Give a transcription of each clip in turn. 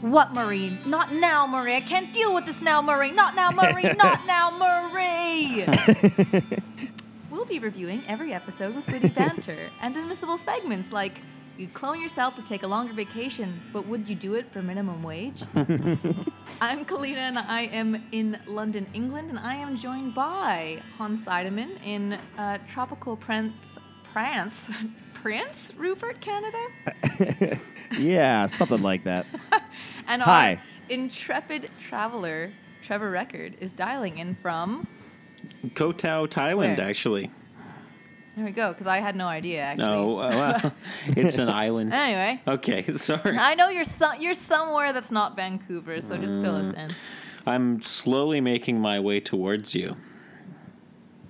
What, Marie? Not now, Marie. I can't deal with this now, Marie. Not now, Marie. Not now, Marie. we'll be reviewing every episode with witty banter and admissible segments like you'd clone yourself to take a longer vacation, but would you do it for minimum wage? I'm Kalina and I am in London, England, and I am joined by Hans Seidemann in uh, tropical Prince, France, Prince Rupert, Canada. yeah, something like that. And Hi. our intrepid traveler, Trevor Record, is dialing in from. Koh Tao, Thailand, Where? actually. There we go, because I had no idea actually. No, uh, well, it's an island. Anyway, Okay, sorry. I know you're so- you're somewhere that's not Vancouver, so just fill us in. I'm slowly making my way towards you.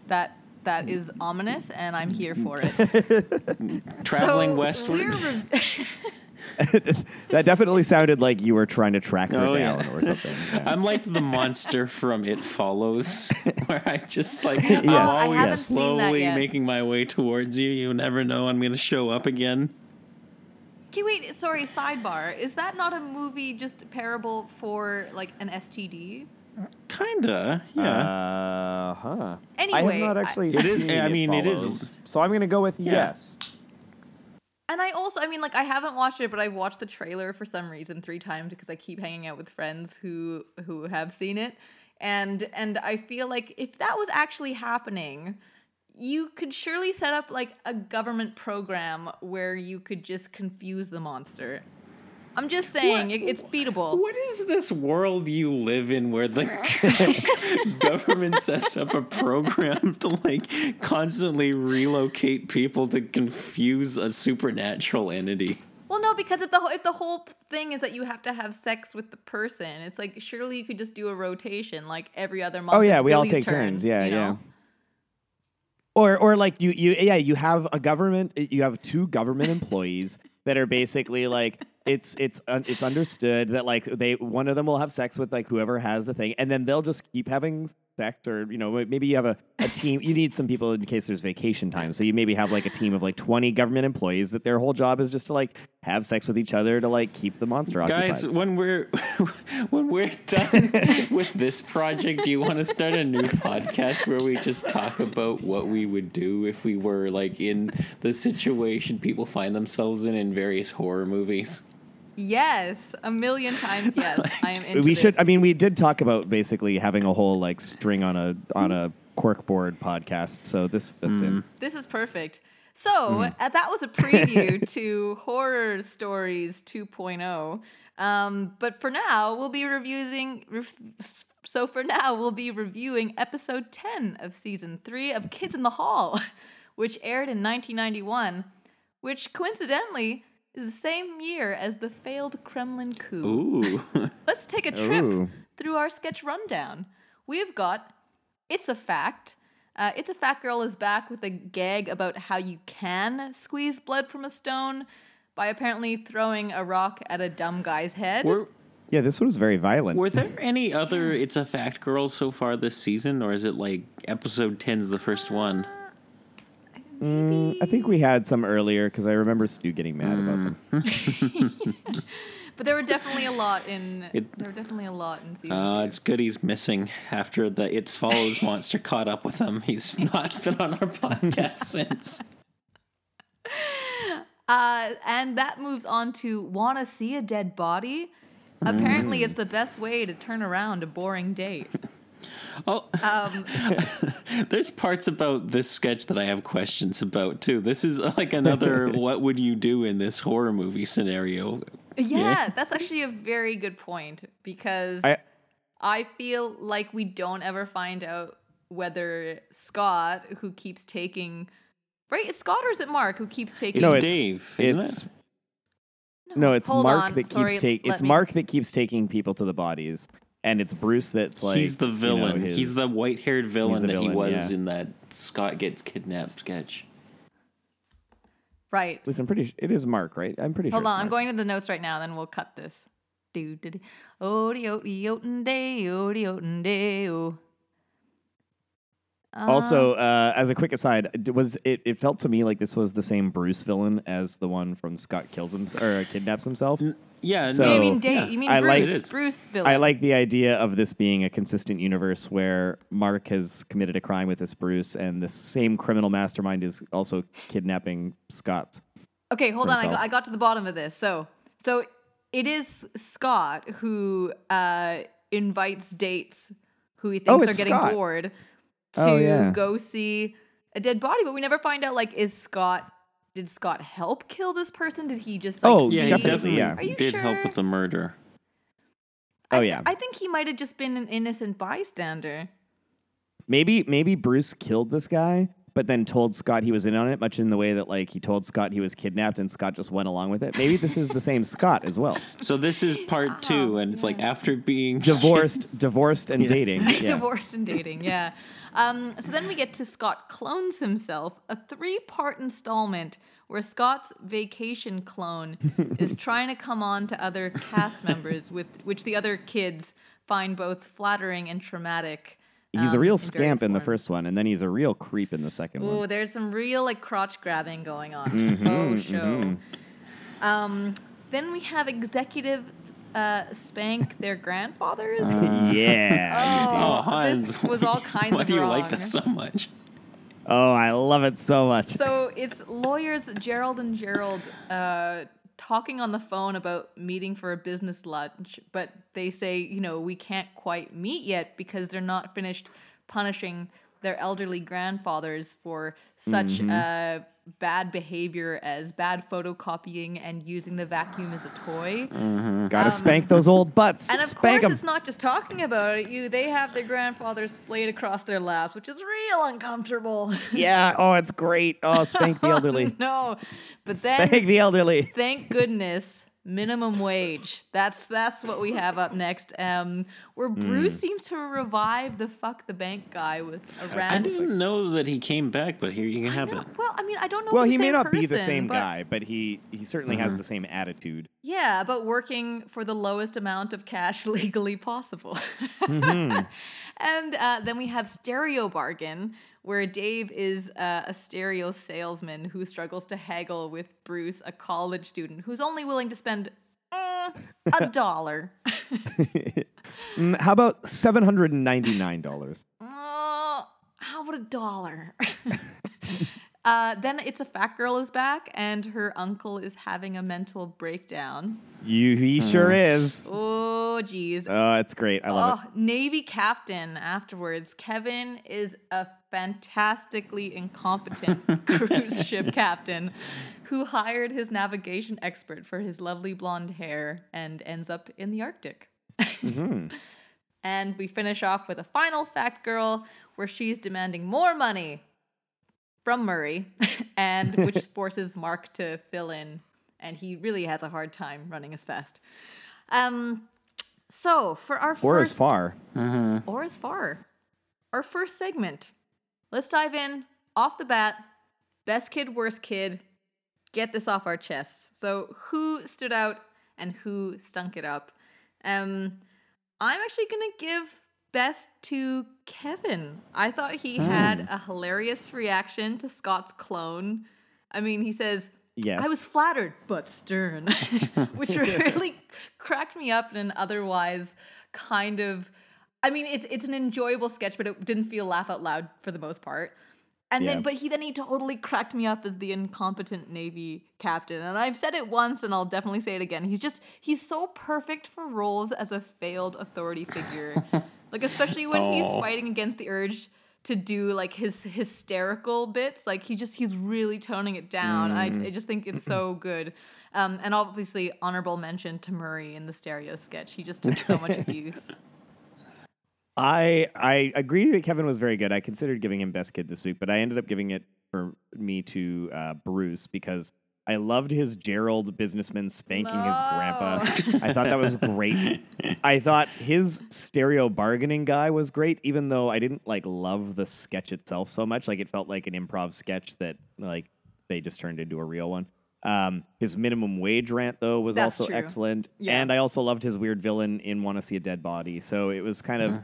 That that is ominous, and I'm here for it. Traveling So westward. we're rev- That definitely sounded like you were trying to track her Oh, yeah. down or something. Yeah. I'm like the monster from It Follows, where I just like Yes. I'm always haven't seen that slowly making my way towards you. You never know I'm going to show up again. Okay, wait. Sorry. Sidebar. Is that not a movie just parable for like an STD? Kinda, yeah. Uh huh. I Anyway, have not I- actually. It is- I mean, it is- So I'm gonna go with Yeah. yes. And I also, I mean, like, I haven't watched it, but I've watched the trailer for some reason three times because I keep hanging out with friends who who have seen it, and and I feel like if that was actually happening, you could surely set up like a government program where you could just confuse the monster. I'm just saying, it, it's beatable. What is this world you live in where the government sets up a program to like constantly relocate people to confuse a supernatural entity? Well, no, because if the whole, if the whole thing is that you have to have sex with the person, it's like surely you could just do a rotation like every other month. Oh yeah, it's we all take turn, turns. Yeah, you yeah. know? Or or like you you yeah you have a government you have two government employees that are basically like it's it's un, it's understood that like they one of them will have sex with like whoever has the thing and then they'll just keep having or you know maybe you have a, a team you need some people in case there's vacation time so you maybe have like a team of like 20 government employees that their whole job is just to like have sex with each other to like keep the monster Guys, occupied. when we're when we're done with this project, do you want to start a new podcast where we just talk about what we would do if we were like in the situation people find themselves in in various horror movies? Yes, a million times yes. I am into we should this. I mean we did talk about basically having a whole like string on a on a corkboard podcast so this fits in. this is perfect. So uh, that was a preview to Horror Stories 2.0. Um, but for now, we'll be reviewing. Rev- so for now, we'll be reviewing episode 10 of season three of Kids in the Hall, which aired in 1991, which coincidentally is the same year as the failed Kremlin coup. Ooh. Let's take a trip Ooh. through our sketch rundown. We've got It's a Fact. Uh, it's a Fact Girl is back with a gag about how you can squeeze blood from a stone by apparently throwing a rock at a dumb guy's head. were Yeah, this one was very violent. were there any other It's a Fact girls so far this season, or is it like episode 10's the first one? Mm, I think we had some earlier because I remember Stu getting mad about them. but there were definitely a lot in It- there were definitely a lot in season Uh, two. it's good he's missing after the It Follows monster caught up with him. He's not been on our podcast since. Uh, and that moves on to wanna see a dead body. Apparently, it's the best way to turn around a boring date. Oh, Um, there's parts about this sketch that I have questions about too. This is like another what would you do in this horror movie scenario? Yeah, that's actually a very good point because I- I, feel like we don't ever find out whether Scott, who keeps taking, right? Is Scott or is it Mark who keeps taking? It's No, it's Dave, isn't it's it? no, it's Hold Mark on, that sorry, keeps taking. It's me- Mark that keeps taking people to the bodies, and it's Bruce that's like he's the you know, villain. his- he's the white-haired villain the that he was yeah. in that Scott gets kidnapped sketch. Right. At least I'm pretty. It is Mark, right? I'm pretty Hold sure. Hold on, it's I'm going to the notes right now, then we'll cut this. Do do do. Odi odi oten day, odi oten day. Oh. Also, Um, uh, as a quick aside, was it, it felt to me like this was the same Bruce villain as the one from Scott kills him or uh, kidnaps himself. Yeah, So- you mean Dave? yeah. You mean I like- Bruce? It is. Bruce villain. I like the idea of this being a consistent universe where Mark has committed a crime with this Bruce, and the same criminal mastermind is also kidnapping Scott. Okay, hold on. I got. I got to the bottom of this. So, so it is Scott who uh, invites dates who he Oh, thinks are getting Scott. bored Oh, to Oh, yeah. go see a dead body, but we never find out. Like, is Scott? Did Scott help kill this person? Did he just like Oh, Yeah, see? he Definitely, definitely yeah. Are you did help with the murder. Oh I, yeah, I think he might have just been an innocent bystander. maybe maybe Bruce killed this guy, but then told Scott he was in on it, much in the way that like he told Scott he was kidnapped, and Scott just went along with it. Maybe this is the same Scott as well, So this is part two, and it's like after being divorced, divorced, and dating. Yeah. Divorced and dating, yeah. Um, so then we get to Scott clones himself, a three part installment where Scott's vacation clone is trying to come on to other cast members, with which the other kids find both flattering and traumatic. He's a um, real scamp in the first one, and then he's a real creep in the second Oh, one. there's some real like crotch grabbing going on. Mm-hmm, oh, show. Um, then we have executives uh, spank their grandfathers. Yeah. Oh, Oh, Hans, this was all kinds Why of do you wrong. like this so much? Oh, I love it so much. So it's lawyers Gerald and Gerald uh, talking on the phone about meeting for a business lunch, but they say, you know, we can't quite meet yet because they're not finished punishing their elderly grandfathers for such uh, bad behavior as bad photocopying and using the vacuum as a toy. Gotta spank those old butts. um, And of spank course, 'em. it's not just talking about it. You, they have their grandfathers splayed across their laps, which is real uncomfortable. Yeah. Oh, it's great. Oh, spank the elderly. no, but then Spank the elderly. thank goodness minimum wage that's that's what we have up next um where Hmm. bruce seems to revive the fuck the bank guy with a rant I didn't know that he came back, but here you can have No, it. well i mean i don't know Well, if he it's the may same not be the same but- guy, but he he certainly has the same attitude. yeah about working for the lowest amount of cash legally possible Mm-hmm. and uh, then we have stereo bargain where dave is uh, a stereo salesman who struggles to haggle with bruce a college student who's only willing to spend uh, a dollar Mm, How about seven hundred and ninety nine dollars? Uh, how about a dollar? uh, then it's a fat girl is back, and her uncle is having a mental breakdown. You he sure is. Oh, geez. Oh, it's great. I love Oh, Navy captain afterwards. Kevin is a fantastically incompetent cruise ship captain who hired his navigation expert for his lovely blonde hair and ends up in the Arctic. And we finish off with a final fact girl where she's demanding more money from Murray and which forces Mark to fill in and he really has a hard time running as fast. Um so for our. Or as first far. or as far. Our first segment. Let's dive in off the bat. Best kid, worst kid. Get this off our chests. So, who stood out and who stunk it up? Um, I'm actually gonna give best to Kevin. I thought he hmm. had a hilarious reaction to Scott's clone. I mean, he says, Yes. I was flattered, but stern, which really cracked me up in an otherwise kind of. I mean, it's it's an enjoyable sketch, but it didn't feel laugh out loud for the most part. And Yeah. then, but he then he totally cracked me up as the incompetent Navy captain. And I've said it once, and I'll definitely say it again. He's just he's so perfect for roles as a failed authority figure, like especially when he's Oh. fighting against the urge to do like his hysterical bits. Like he just he's really toning it down. I, I just think it's so good. Um, and obviously honorable mention to Murray in the stereo sketch. He just took so much abuse. I I agree that Kevin was very good. I considered giving him best kid this week, but I ended up giving it for me to uh, Bruce because I loved his Gerald businessman spanking his grandpa. I thought that was great. I thought his stereo bargaining guy was great, even though I didn't like love the sketch itself so much. Like it felt like an improv sketch that like they just turned into a real one. Um, his minimum wage rant though was That's also true. excellent, Yeah. and I also loved his weird villain in Want to See a Dead Body. So it was kind of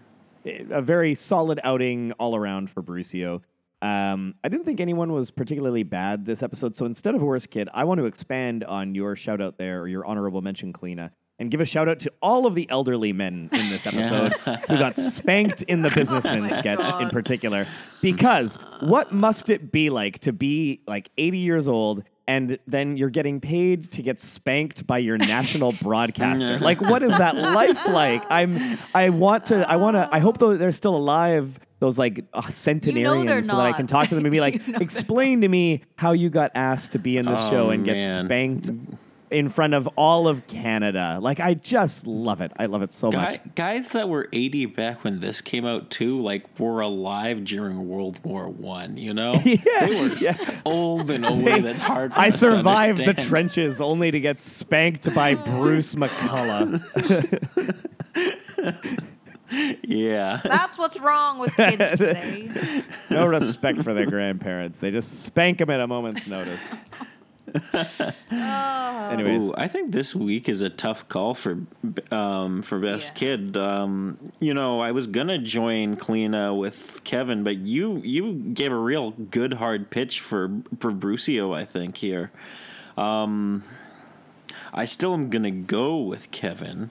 a very solid outing all around for Brucio. Um, I didn't think anyone was particularly bad this episode. So instead of worst kid, I want to expand on your shout out there or your honorable mention, Kalina, and give a shout out to all of the elderly men in this episode who got spanked in the businessman Oh my sketch in particular. Because what must it be like to be like 80 years old and then you're getting paid to get spanked by your national broadcaster? like, what is that life like? I'm. I want to. I want to. I hope though they're still alive. Those like uh, centenarians, they're so that I can talk to them and be like, explain to me how you got asked to be in this Oh, show and get spanked in front of all of Canada. Like, I just love it. I love it so Guy, much. guys that were 80 back when this came out too, like were alive during World War One. You know, Yeah, they were yeah. old in a way that's hard. For I us to survived the trenches only to get spanked by Bruce McCulloch. Yeah, That's what's wrong with kids today. No respect for their grandparents. They just spank them at a moment's notice. Anyways, Ooh, I think this week is a tough call for um, for best Yeah. kid. Um, you know, I was gonna join Kalina with Kevin, but you you gave a real good hard pitch for for Brucio. I think here. Um, I still am gonna go with Kevin.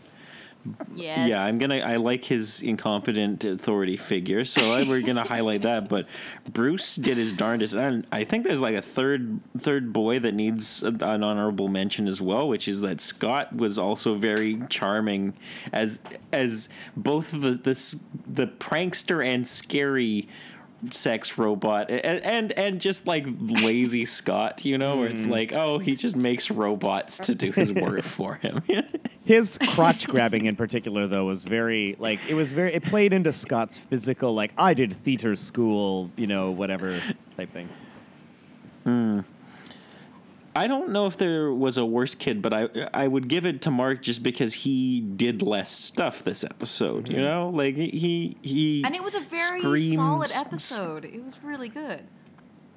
Yes. Yeah, I'm gonna. I like his incompetent authority figure, so I, we're gonna highlight that. But Bruce did his darndest, and I think there's like a third third boy that needs an honorable mention as well, which is that Scott was also very charming as as both the this the prankster and scary sex robot and and, and just like lazy Scott, you know, where it's hmm. like, oh, he just makes robots to do his work for him. his crotch grabbing in particular, though, was very like it was very. It played into Scott's physical, like I did theater school, you know, whatever type thing. Hmm. I don't know if there was a worse kid, but I I would give it to Mark just because he did less stuff this episode. You mm-hmm. know, like he he, he And it was a very screamed solid episode. It was really good.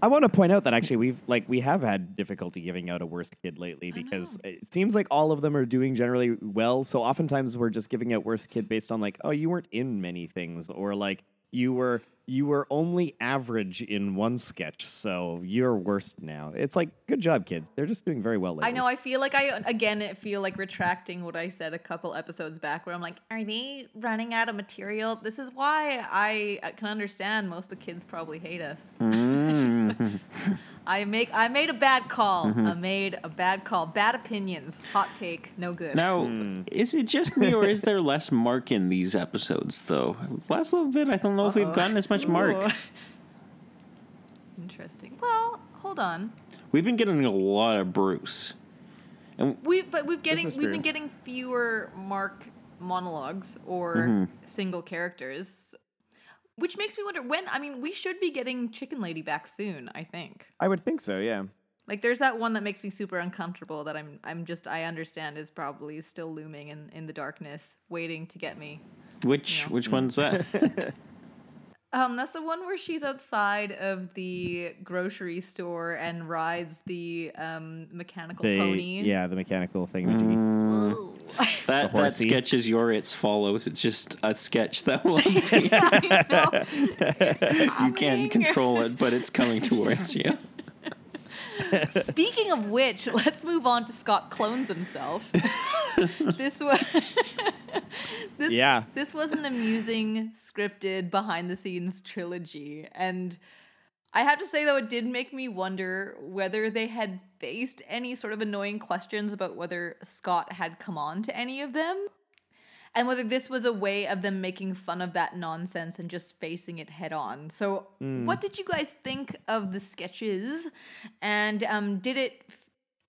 I want to point out that actually we've like we have had difficulty giving out a worst kid lately because it seems like all of them are doing generally well. So oftentimes we're just giving out worst kid based on like, oh, you weren't in many things, or like you were you were only average in one sketch, so you're worst now. It's like, good job, kids. They're just doing very well lately. I know. I feel like I again feel like retracting what I said a couple episodes back, where I'm like, are they running out of material? This is why I uh, can understand most of the kids probably hate us. Just- I make I made a bad call. I made a bad call. Bad opinions. Hot take. No good. Now, is it just me or is there less Mark in these episodes though? Last little bit, I don't know if we've gotten as much Mark. Interesting. Well, hold on. We've been getting a lot of Bruce. And we but we've getting we've been getting fewer Mark monologues or Mm-hmm. single characters, which makes me wonder when. I mean, we should be getting Chicken Lady back soon. I think. I would think so. Yeah. Like, there's that one that makes me super uncomfortable. That I'm I'm just I understand is probably still looming in in the darkness, waiting to get me. Which Yeah. which one's that? Um, that's the one where she's outside of the grocery store and rides the um mechanical The pony. yeah, the mechanical thing. Ooh. that that sketch is your It's follows. It's just a sketch that will be. I know. you can't control it, but it's coming towards you. Speaking of which, let's move on to Scott clones himself. this was this Yeah. this was an amusing scripted behind the scenes trilogy and I have to say though it did make me wonder whether they had faced any sort of annoying questions about whether Scott had come on to any of them and whether this was a way of them making fun of that nonsense and just facing it head on. So, mm. what did you guys think of the sketches? And um, did it?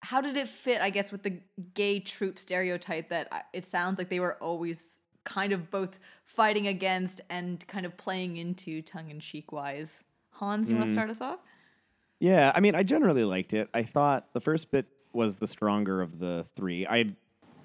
How did it fit? I guess with the gay troop stereotype that uh, it sounds like they were always kind of both fighting against and kind of playing into tongue in cheek wise. Hans, you want to mm. start us off? Yeah, I mean, I generally liked it. I thought the first bit was the stronger of the three. I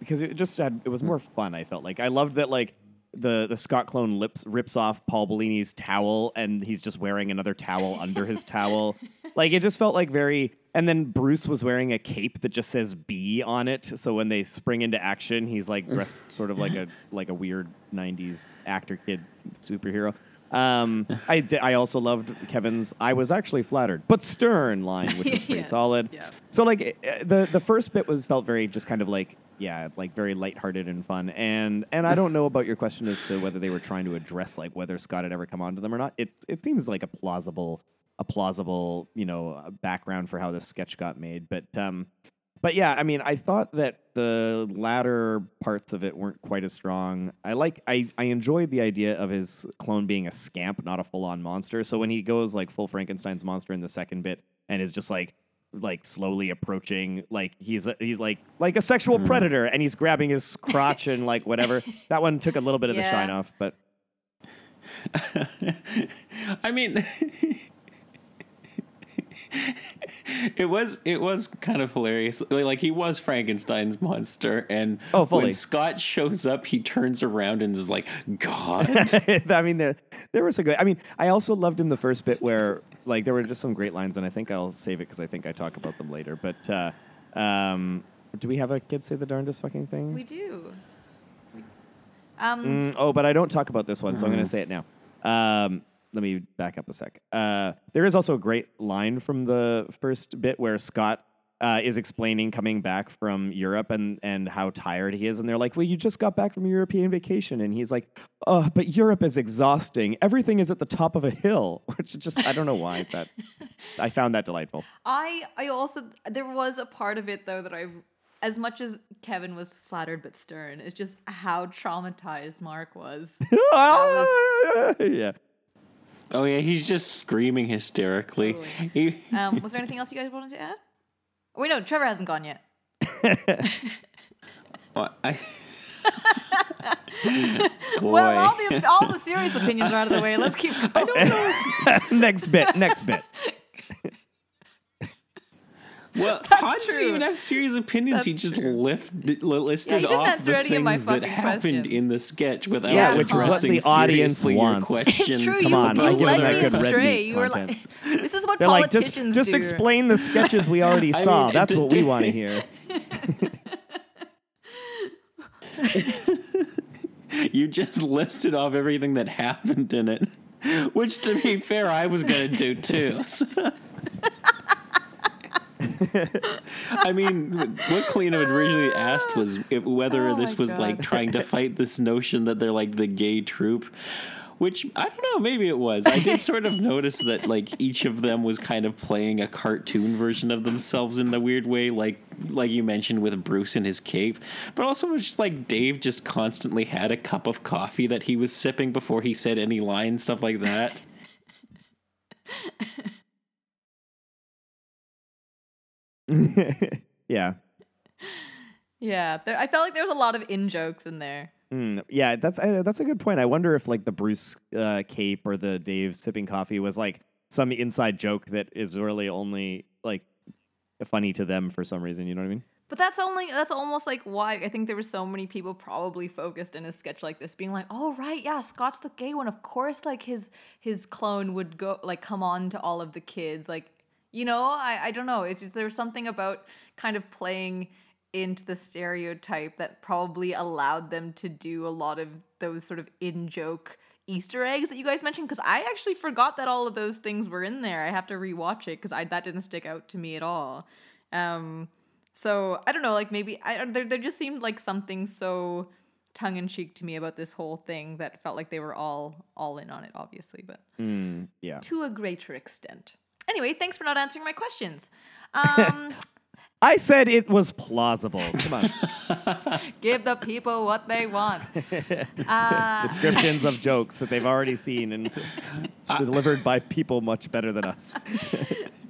because it just had it was more fun. I felt like I loved that like the the Scott clone lips rips off Paul Bellini's towel and he's just wearing another towel under his towel. Like it just felt like very. And then Bruce was wearing a cape that just says "B" on it. So when they spring into action, he's like dressed sort of like a like a weird '90s actor kid superhero. Um, I, I also loved Kevin's "I was actually flattered, but stern" line, which was pretty Yes. solid. Yeah. So like eh, the the first bit was felt very just kind of like yeah like very lighthearted and fun and and I don't know about your question as to whether they were trying to address like whether Scott had ever come onto them or not. It it seems like a plausible a plausible you know uh, background for how this sketch got made, but um. But yeah, I mean, I thought that the latter parts of it weren't quite as strong. I like, I, I enjoyed the idea of his clone being a scamp, not a full-on monster. So when he goes like full Frankenstein's monster in the second bit and is just like, like slowly approaching, like he's a, he's like like a sexual hmm. predator, and he's grabbing his crotch and like whatever. That one took a little bit of the shine off, but I mean, it was it was kind of hilarious. Like he was Frankenstein's monster, and Oh, when Scott shows up, he turns around and is like, "God." I mean, there there was a good. I mean, I also loved in the first bit where like there were just some great lines, and I think I'll save it because I think I talk about them later. But uh, um, do we have a kid say the darndest fucking things? We do. We- Um, Mm, oh, but I don't talk about this one, so I'm going to say it now. Um, let me back up a sec. Uh, there is also a great line from the first bit where Scott uh, is explaining coming back from Europe and, and how tired he is. And they're like, Well, you just got back from a European vacation. And he's like, Oh, but Europe is exhausting. Everything is at the top of a hill, which just, I don't know why. That I found that delightful. I I also there was a part of it though that I as much as Kevin was flattered but stern, it's just how traumatized Mark was. yeah. Oh yeah, he's just screaming hysterically. He- Um, was there anything else you guys wanted to add? Oh, wait, no, Trevor hasn't gone yet. Well, I- Well, all the all the serious opinions are out of the way. Let's keep going. I don't know. Next bit. Next bit. Well, Hans didn't even have serious opinions. he just true. lift, li- Yeah, listed he off the any of my things that happened questions. in the sketch without Yeah, which is what addressing the audience seriously your wants. question. It's true. Come you on, you I led me good astray. You were like, "This is what They're like, just, politicians just explain the sketches we already I saw. mean, That's d- what we want to hear. You just listed off everything that happened in it, which, to be fair, I was gonna do too. so- I mean, what Kalina had originally asked was if, whether Oh this was like trying to fight this notion that they're like the gay troop. Which I don't know, maybe it was. I did sort of notice that like each of them was kind of playing a cartoon version of themselves in the weird way, like like you mentioned with Bruce in his cape. But also it was just like Dave just constantly had a cup of coffee that he was sipping before he said any line, stuff like that. yeah. Yeah, there, I felt like there was a lot of in jokes in there. Mm, yeah, that's uh, that's a good point. I wonder if like the Bruce uh, cape or the Dave sipping coffee was like some inside joke that is really only like funny to them for some reason. You know what I mean? But that's only that's almost like why I think there were so many people probably focused in a sketch like this, being like, "Oh right, yeah, Scott's the gay one. Of course, like his his clone would go like come on to all of the kids. Like, you know, I I don't know. It's just there's something about kind of playing into the stereotype that probably allowed them to do a lot of those sort of in joke Easter eggs that you guys mentioned because I actually forgot that all of those things were in there. I have to rewatch it because I that didn't stick out to me at all. Um, so I don't know, like maybe I there there just seemed like something so tongue in cheek to me about this whole thing that felt like they were all all in on it, obviously, but Mm, yeah. to a greater extent. Anyway, thanks for not answering my questions. Um, I said it was plausible. Come on. give the people what they want. Uh, Descriptions of jokes that they've already seen and delivered by people much better than us.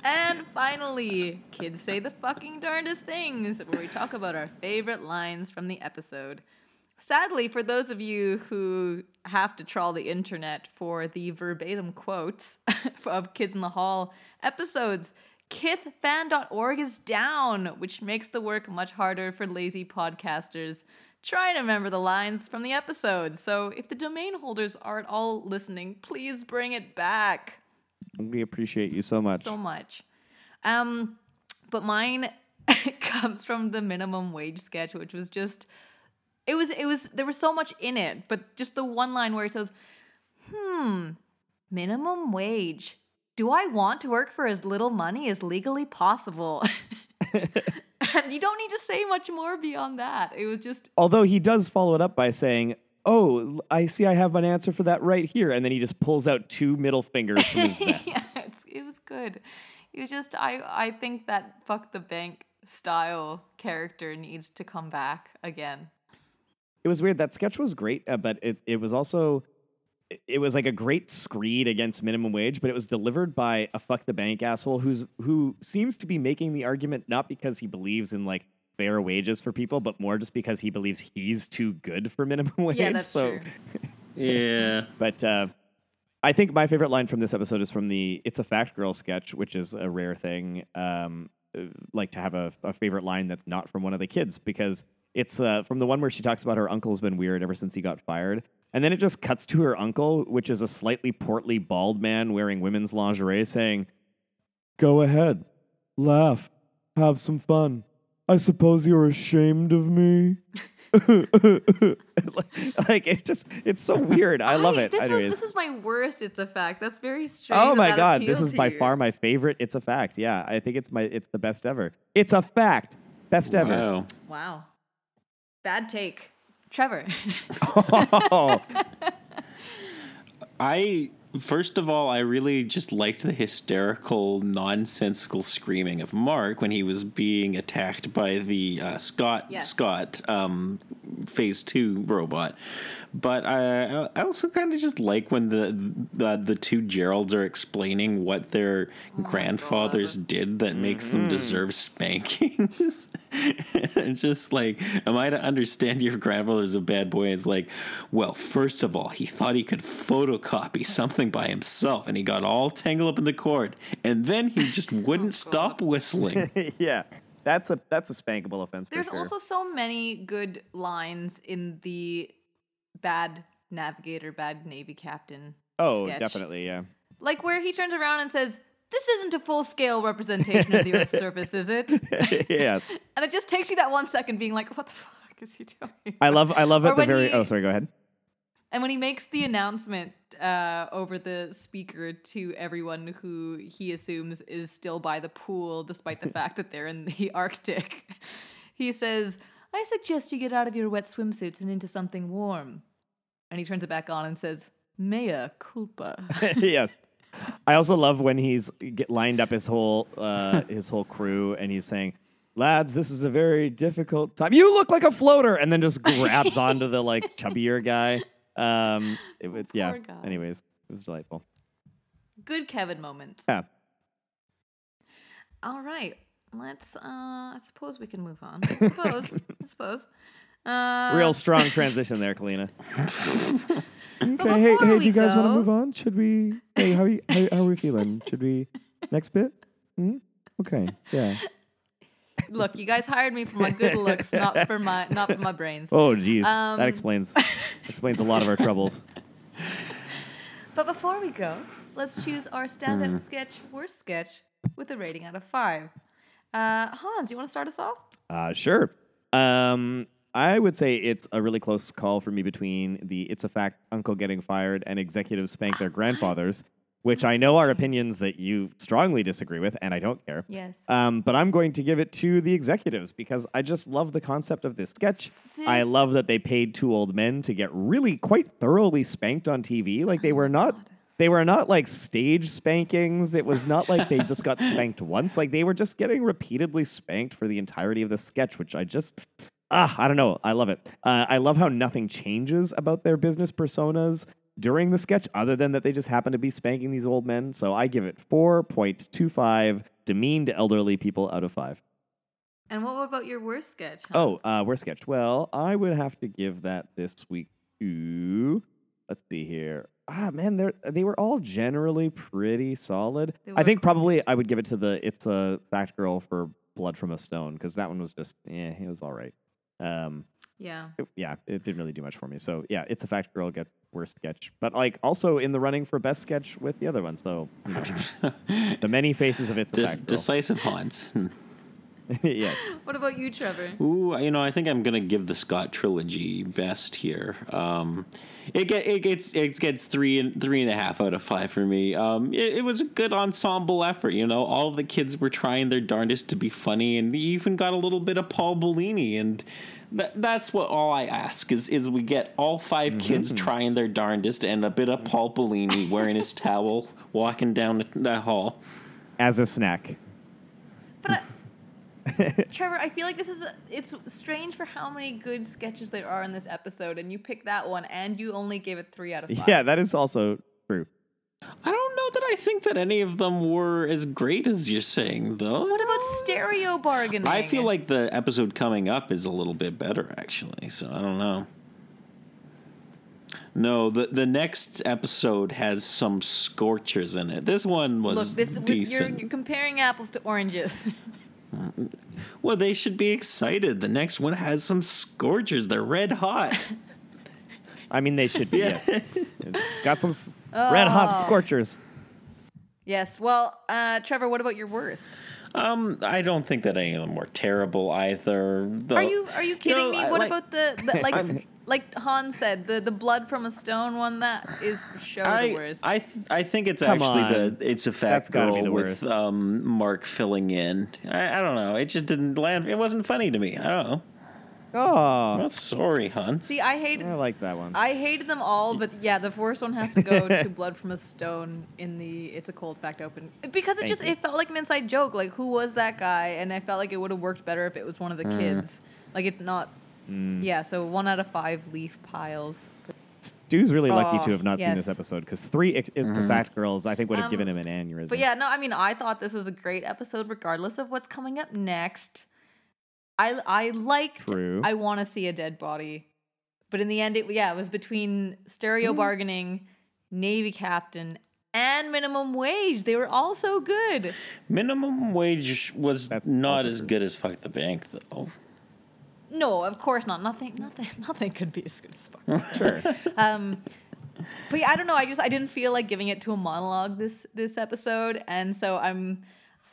And finally, kids say the fucking darndest things, where we talk about our favorite lines from the episode. Sadly, for those of you who have to trawl the internet for the verbatim quotes of Kids in the Hall episodes, kithfan.org is down, which makes the work much harder for lazy podcasters trying to remember the lines from the episode. So if the domain holders aren't all listening, please bring it back We appreciate you so much. so much. Um, but mine comes from the minimum wage sketch, which was just it was it was there was so much in it, but just the one line where he says, "Hmm, minimum wage. Do I want to work for as little money as legally possible?" and you don't need to say much more beyond that. It was just Although he does follow it up by saying, "Oh, I see. I have an answer for that right here," and then he just pulls out two middle fingers from his vest. yeah, it was good. Was just I I think that fuck the bank style character needs to come back again. It was weird. That sketch was great, uh, but it, it was also it- it was like a great screed against minimum wage, but it was delivered by a fuck the bank asshole who's who seems to be making the argument not because he believes in like fair wages for people, but more just because he believes he's too good for minimum wage. Yeah, that's so, true. Yeah. But uh, I think my favorite line from this episode is from the "It's a Fact Girl" sketch, which is a rare thing. Um, uh, like to have a, a favorite line that's not from one of the kids because it's uh, from the one where she talks about her uncle's been weird ever since he got fired. And then it just cuts to her uncle, which is a slightly portly bald man wearing women's lingerie, saying, Go ahead, laugh, have some fun. I suppose you're ashamed of me. like it just it's so weird. I love it. This, Anyways. was, this is my worst. It's a fact. That's very strange. Oh my god, this is by you. far my favorite. It's a fact. Yeah, I think it's my it's the best ever. It's a fact. Best ever. Wow. Wow, bad take, Trevor. Oh, I first of all, I really just liked the hysterical, nonsensical screaming of Mark when he was being attacked by the uh, Scott Yes. Scott um, Phase Two robot. But I, I also kind of just like when the, the the two Geralds are explaining what their grandfathers did that makes them deserve spankings. it's just like, am I to understand your grandfather grandfather's a bad boy? It's like, well, first of all, he thought he could photocopy something by himself, and he got all tangled up in the cord, and then he just oh, wouldn't stop whistling. yeah. That's a that's a spankable offense for There's sure. also so many good lines in the bad navigator, bad navy captain. oh, sketch. definitely, yeah. Like where he turns around and says, "This isn't a full scale representation of the Earth's surface, is it?" yes. And it just takes you that one second, being like, "What the fuck is he doing?" I love I love at the very he- Oh, sorry, go ahead. And when he makes the announcement uh, over the speaker to everyone who he assumes is still by the pool, despite the fact that they're in the Arctic, he says, I suggest you get out of your wet swimsuits and into something warm. And he turns it back on and says, Mea culpa. yes. I also love when he's get lined up his whole uh, his whole crew and he's saying, "Lads, this is a very difficult time. You look like a floater," and then just grabs onto the like chubbier guy. Um, it would, yeah. Guy. Anyways, it was delightful. Good Kevin moment. Yeah. All right. Let's, uh, I suppose we can move on. I suppose. I suppose. Uh, Real strong transition there, Kalina. Okay, hey, hey, do you guys want to move on? Should we? Hey, how, are you, how, how are we feeling? Should we? Next bit? Hmm? Okay, yeah. Look, you guys hired me for my good looks, not for my not for my brains. Oh, geez, Um, that explains explains a lot of our troubles. But before we go, let's choose our standout sketch, worst sketch, with a rating out of five. Uh, Hans, you want to start us off? Uh, sure. Um, I would say it's a really close call for me between the "It's a Fact" uncle getting fired and executives spank their grandfathers, which I know are opinions that you strongly disagree with, and I don't care. Yes. Um, but I'm going to give it to the executives because I just love the concept of this sketch. I love that they paid two old men to get really quite thoroughly spanked on TV. Like they were not they were not like stage spankings. It was not like they just got spanked once. Like they were just getting repeatedly spanked for the entirety of the sketch, which I just ah, I don't know. I love it. Uh, I love how nothing changes about their business personas during the sketch, other than that they just happen to be spanking these old men. So I give it 4.25 demeaned elderly people out of five. And what about your worst sketch? Oh, uh, worst sketch. Well, I would have to give that this week to let's see here. Ah, man, they they were all generally pretty solid. I think probably I would give it to the it's a fact girl for Blood from a Stone because that one was just yeah, it was all right. Um, Yeah. it- yeah, it didn't really do much for me. So yeah, it's a fact girl gets worst sketch, but like also in the running for best sketch with the other one. So you know, the many faces of it's a Des- fact girl. decisive Hans. Yes. What about you, Trevor? Ooh, you know, I think I'm gonna give the Scott trilogy best here. Um, it get it gets it gets three and three and a half out of five for me. Um, it, it was a good ensemble effort. You know, all the kids were trying their darndest to be funny, and you even got a little bit of Paul Bellini, and that, that's what all I ask is is we get all 5 kids trying their darndest, and a bit of Paul Bellini wearing his towel, walking down the, the hall. As a snack. But I, Trevor, I feel like this is a, it's strange for how many good sketches there are in this episode, and you pick that one, and you only gave it three out of five. Yeah, that is also true. I don't know that I think that any of them were as great as you're saying, though. What about stereo bargaining? I feel like the episode coming up is a little bit better, actually. So I don't know. No, the the next episode has some scorchers in it. This one was look this with- you're, decent. you're comparing apples to oranges. Well, they should be excited. The next one has some scorchers. They're red hot. I mean, they should be. Yeah. yeah. Got some s- red hot Oh. scorchers. yes. Well, uh, Trevor, what about your worst? um, I don't think that any of them were terrible either. though. Are you are you kidding know, me? I What like- about the, the like I'm- like Han said the the blood from a stone one that is for sure the I, worst. I, th- I think it's Come actually on. the it's a That's fact gotta girl be the with worst. um, Mark filling in. I, I don't know. It just didn't land. It wasn't funny to me. I don't know. Oh, Well, sorry, Hans. See, I hated I like that one. I hated them all, but yeah, the first one has to go to Blood from a Stone in the It's a Cold Fact Open because it Thank just you. it felt like an inside joke. Like who was that guy? And I felt like it would have worked better if it was one of the Mm. kids. Like it's not. Mm. Yeah, so one out of five leaf piles. Stu's really lucky Oh, to have not seen this yes. episode because three it's Mm-hmm. the fact girls I think would have Um, given him an aneurysm. But yeah, no, I mean, I thought this was a great episode, regardless of what's coming up next. I I liked. True. I want to see a dead body, but in the end, it yeah, it was between stereo bargaining, Navy captain, and minimum wage. They were all so good. Minimum wage was That's not as good as fuck the bank though. No, of course not. Nothing, nothing, nothing could be as good as fuck. sure. um, but yeah, I don't know. I just I didn't feel like giving it to a monologue this this episode, and so I'm,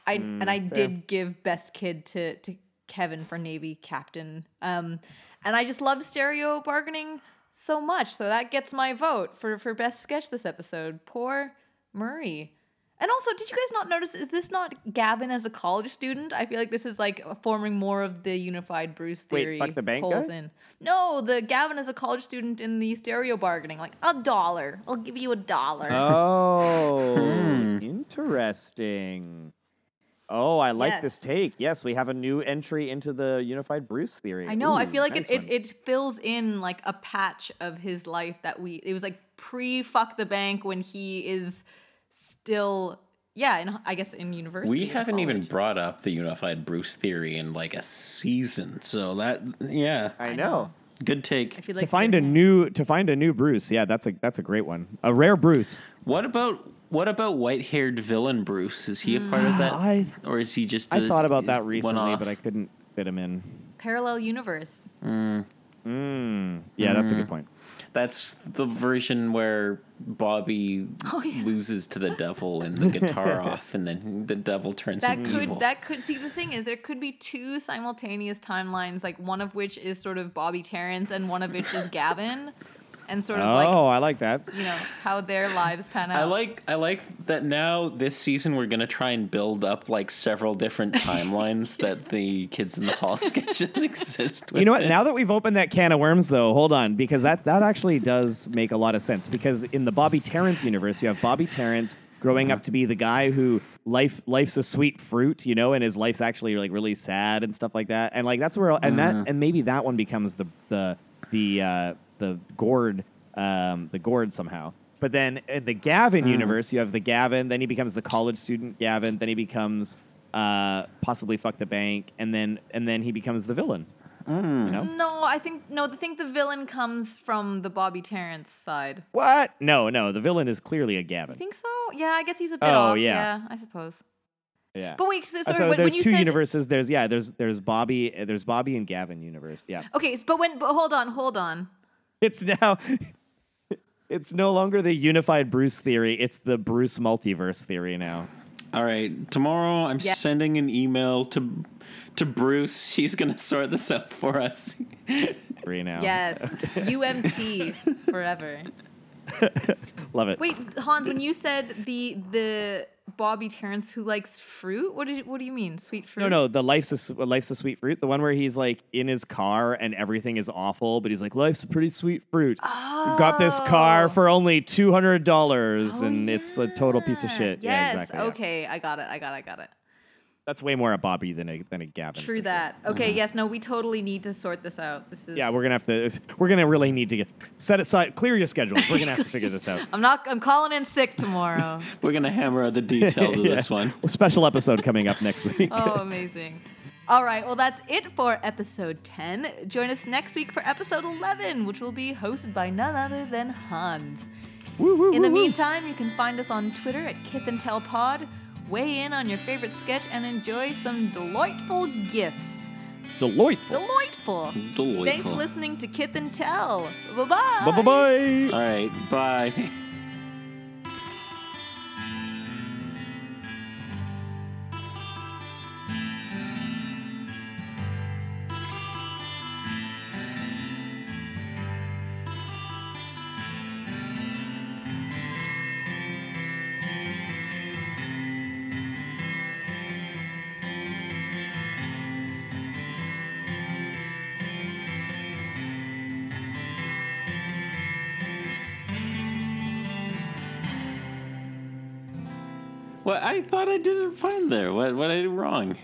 I and I fair. did give best kid to to Kevin for Navy captain. Um, and I just love stereo bargaining so much, so that gets my vote for for best sketch this episode. Poor Murray. And also, did you guys not notice? Is this not Gavin as a college student? I feel like this is like forming more of the unified Bruce theory. Wait, theory. fuck the bank holes guy? in. No, the Gavin as a college student in the stereo bargaining, like a dollar. I'll give you a dollar. Oh, Hmm. interesting. Oh, I like Yes. this take. Yes, we have a new entry into the unified Bruce theory. I know. I feel like nice it, it, it fills in like a patch of his life that we. It was like pre fuck the bank when he is still yeah. In, I guess in university. We haven't even brought up the unified Bruce theory in like a season, so that yeah, I I know. know. good I take. feel like to find a new to find a new Bruce. Yeah, that's a that's a great one. A rare Bruce. What about what about white haired villain Bruce? Is he a part of that, I or is he just? I a- thought about that recently, but I couldn't fit him in. parallel universe. Mm. Mm. Yeah, that's a Mm. good point. That's the version where Bobby Oh, yeah. loses to the devil and the guitar off, and then the devil turns That him could evil. that could see the thing is there could be two simultaneous timelines, like one of which is sort of Bobby Terrance and one of which is Gavin, and sort of Oh, like I like that. you know how their lives pan out. I like I like that now this season we're gonna try and build up like several different timelines that the kids in the hall sketches exist. With. You know what? Now that we've opened that can of worms, though, hold on, because that that actually does make a lot of sense. Because in the Bobby Terrance universe, you have Bobby Terrance growing up to be the guy who life life's a sweet fruit, you know, and his life's actually like really sad and stuff like that. And like that's where and that and maybe that one becomes the the the uh, the gourd um, the gourd somehow. But then in the Gavin universe, you have the Gavin. Then he becomes the college student Gavin. Then he becomes uh, possibly fuck the bank, and then and then he becomes the villain. You know? No, I think no. I think the villain comes from the Bobby Terrance side. What? No, no. The villain is clearly a Gavin. I think so. Yeah, I guess he's a bit Oh, off. yeah. I suppose. Yeah. But wait, so, Uh, sorry, so when, there's when you two said universes. There's yeah. There's there's Bobby. uh, There's Bobby and Gavin universe. Yeah. okay, but when but hold on, hold on. It's now. It's no longer the unified Bruce theory. It's the Bruce multiverse theory now. All right, tomorrow I'm Yeah. sending an email to to Bruce. He's gonna sort this out for us. Theory now. Yes, UMT forever. Love it. Wait, Hans, when you said the the Bobby Terrance who likes fruit, what did you, what do you mean, sweet fruit? No, no, the life's a, life's a sweet fruit. The one where he's like in his car and everything is awful, but he's like, life's a pretty sweet fruit. Got this car Oh. for only two hundred dollars, Oh, and it's a total piece of shit. Yes. Yeah, exactly. yeah. Okay, I got it. I got it. I got it. That's way more a Bobby than a than a Gavin. True that. Okay. Mm-hmm. Yes. No. We totally need to sort this out. This is. Yeah, we're gonna have to. We're gonna really need to get set aside, clear your schedules. We're gonna have to figure this out. I'm not. I'm calling in sick tomorrow. We're gonna hammer out the details of Yeah. this one. A special episode coming up next week. oh, amazing. All right. Well, that's it for episode 10. Join us next week for episode 11, which will be hosted by none other than Hans. Woo, woo, In the woo, woo. meantime, you can find us on Twitter at Kith and Tell Pod. Weigh in on your favorite sketch and enjoy some delightful gifts. delightful. Delightful. Thanks for listening to Kith and Tell. Bye bye. Bye bye bye. All right, bye. I didn't find there. What what I did wrong?